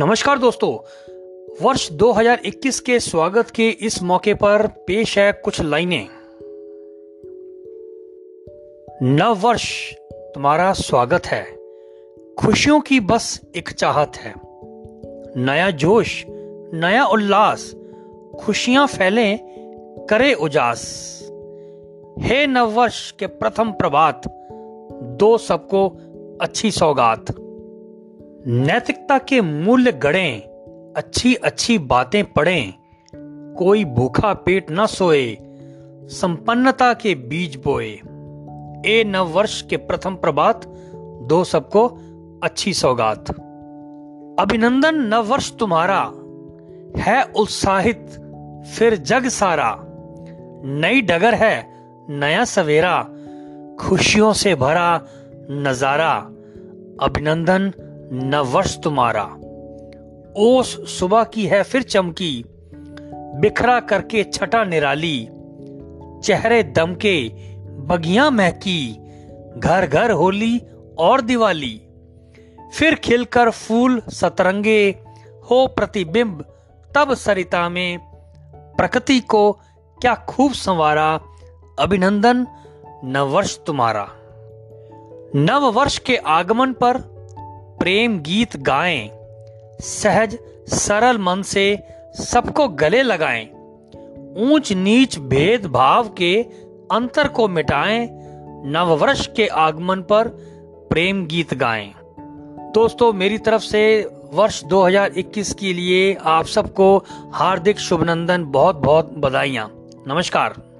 नमस्कार दोस्तों। वर्ष 2021 के स्वागत के इस मौके पर पेश है कुछ लाइनें। नव वर्ष तुम्हारा स्वागत है। खुशियों की बस एक चाहत है। नया जोश, नया उल्लास, खुशियाँ फैले, करे उजास। हे नववर्ष के प्रथम प्रभात, दो सबको अच्छी सौगात। नैतिकता के मूल्य गढ़ें अच्छी अच्छी बातें पढ़ें, कोई भूखा पेट न सोए, संपन्नता के बीज बोए। ए नव वर्ष के प्रथम प्रभात, दो सबको अच्छी सौगात। अभिनंदन नव वर्ष तुम्हारा, है उत्साहित, फिर जग सारा। नई डगर है, नया सवेरा, खुशियों से भरा नज़ारा। अभिनंदन नववर्ष तुम्हारा। ओस सुबह की है फिर चमकी, बिखरा करके छटा निराली, चेहरे दमके बगिया महकी घर घर होली और दिवाली। फिर खिलकर फूल सतरंगे, हो प्रतिबिंब, तब सरिता में, प्रकृति को क्या खूब संवारा, अभिनंदन नववर्ष तुम्हारा। नव वर्ष के आगमन पर प्रेम गीत गाएँ, सहज सरल मन से सबको गले लगाएँ ऊंच नीच भेदभाव के अंतर को मिटाएँ, नववर्ष के आगमन पर प्रेम गीत गाएँ। दोस्तों, मेरी तरफ़ से वर्ष 2021 के लिए आप सबको हार्दिक शुभनंदन बहुत बहुत बधाइयाँ। नमस्कार।